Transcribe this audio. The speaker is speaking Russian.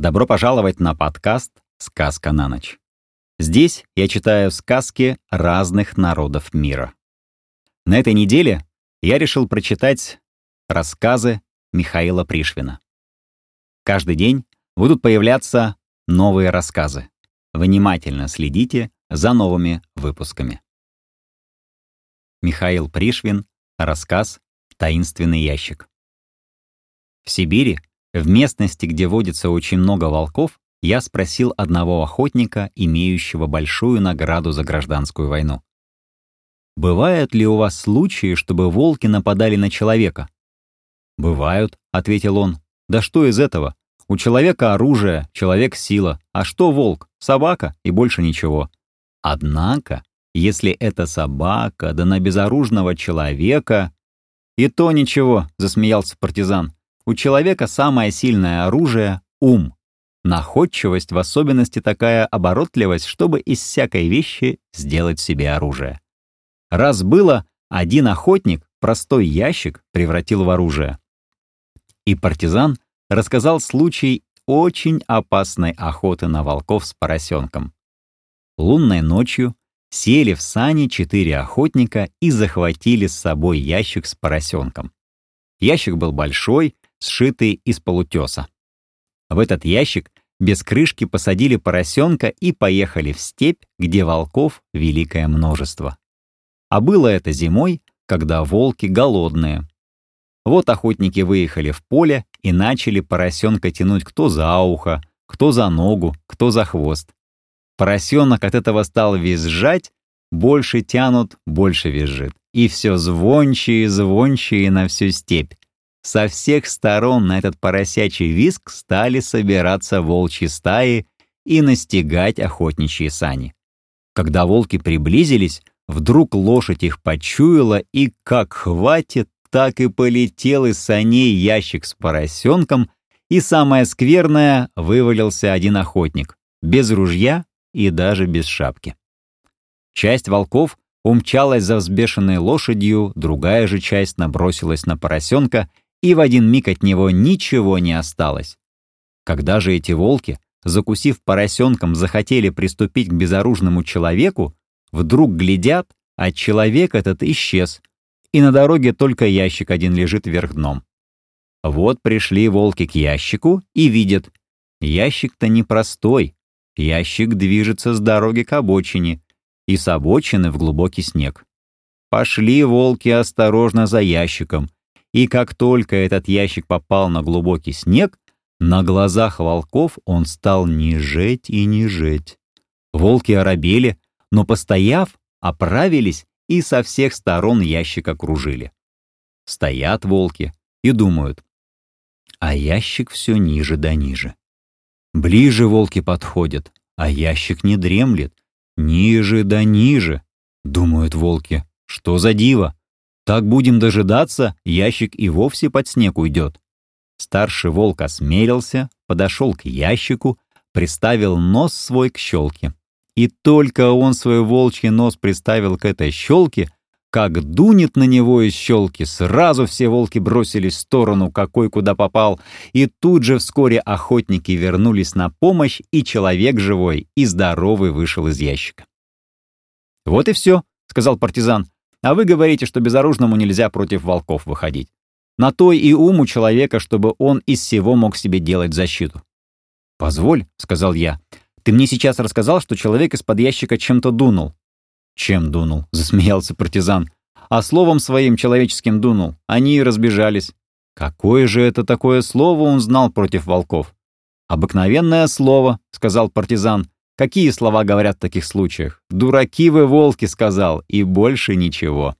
Добро пожаловать на подкаст «Сказка на ночь». Здесь я читаю сказки разных народов мира. На этой неделе я решил прочитать рассказы Михаила Пришвина. Каждый день будут появляться новые рассказы. Внимательно следите за новыми выпусками. Михаил Пришвин. Рассказ «Таинственный ящик». В Сибири в местности, где водится очень много волков, я спросил одного охотника, имеющего большую награду за гражданскую войну. «Бывают ли у вас случаи, чтобы волки нападали на человека?» «Бывают», — ответил он. «Да что из этого? У человека оружие, человек — сила. А что волк? Собака и больше ничего. Однако, если это собака, да на безоружного человека...» «И то ничего», — засмеялся партизан. У человека самое сильное оружие — ум. Находчивость в особенности такая оборотливость, чтобы из всякой вещи сделать себе оружие. Раз было, один охотник простой ящик превратил в оружие. И партизан рассказал случай очень опасной охоты на волков с поросенком. Лунной ночью сели в сани четыре охотника и захватили с собой ящик с поросенком. Ящик был большой, сшитый из полутеса. В этот ящик без крышки посадили поросенка и поехали в степь, где волков великое множество. А было это зимой, когда волки голодные. Вот охотники выехали в поле и начали поросенка тянуть кто за ухо, кто за ногу, кто за хвост. Поросенок от этого стал визжать, больше тянут, больше визжит. И все звонче и звонче на всю степь. Со всех сторон на этот поросячий виск стали собираться волчьи стаи и настигать охотничьи сани. Когда волки приблизились, вдруг лошадь их почуяла и как хватит, так и полетел из саней ящик с поросенком, и самое скверное, вывалился один охотник, без ружья и даже без шапки. Часть волков умчалась за взбешенной лошадью, другая же часть набросилась на поросенка и в один миг от него ничего не осталось. Когда же эти волки, закусив поросенком, захотели приступить к безоружному человеку, вдруг глядят, а человек этот исчез, и на дороге только ящик один лежит вверх дном. Вот пришли волки к ящику и видят, ящик-то непростой, ящик движется с дороги к обочине, и с обочины в глубокий снег. Пошли волки осторожно за ящиком, и как только этот ящик попал на глубокий снег, на глазах волков он стал нежеть и нежеть. Волки оробели, но, постояв, оправились и со всех сторон ящик окружили. Стоят волки и думают, а ящик все ниже да ниже. Ближе волки подходят, а ящик не дремлет, ниже да ниже. Думают волки, что за диво? Так будем дожидаться, ящик и вовсе под снег уйдет. Старший волк осмелился, подошел к ящику, приставил нос свой к щелке. И только он свой волчий нос приставил к этой щелке, как дунет на него из щелки, сразу все волки бросились в сторону, какой куда попал, и тут же вскоре охотники вернулись на помощь, и человек живой и здоровый вышел из ящика. «Вот и все», — сказал партизан. А вы говорите, что безоружному нельзя против волков выходить. На то и ум у человека, чтобы он из всего мог себе делать защиту. «Позволь», — сказал я, — «ты мне сейчас рассказал, что человек из-под ящика чем-то дунул». «Чем дунул?» — засмеялся партизан. «А словом своим человеческим дунул. Они и разбежались». Какое же это такое слово он знал против волков? «Обыкновенное слово», — сказал партизан. Какие слова говорят в таких случаях? «Дураки вы, волки», — сказал, и больше ничего.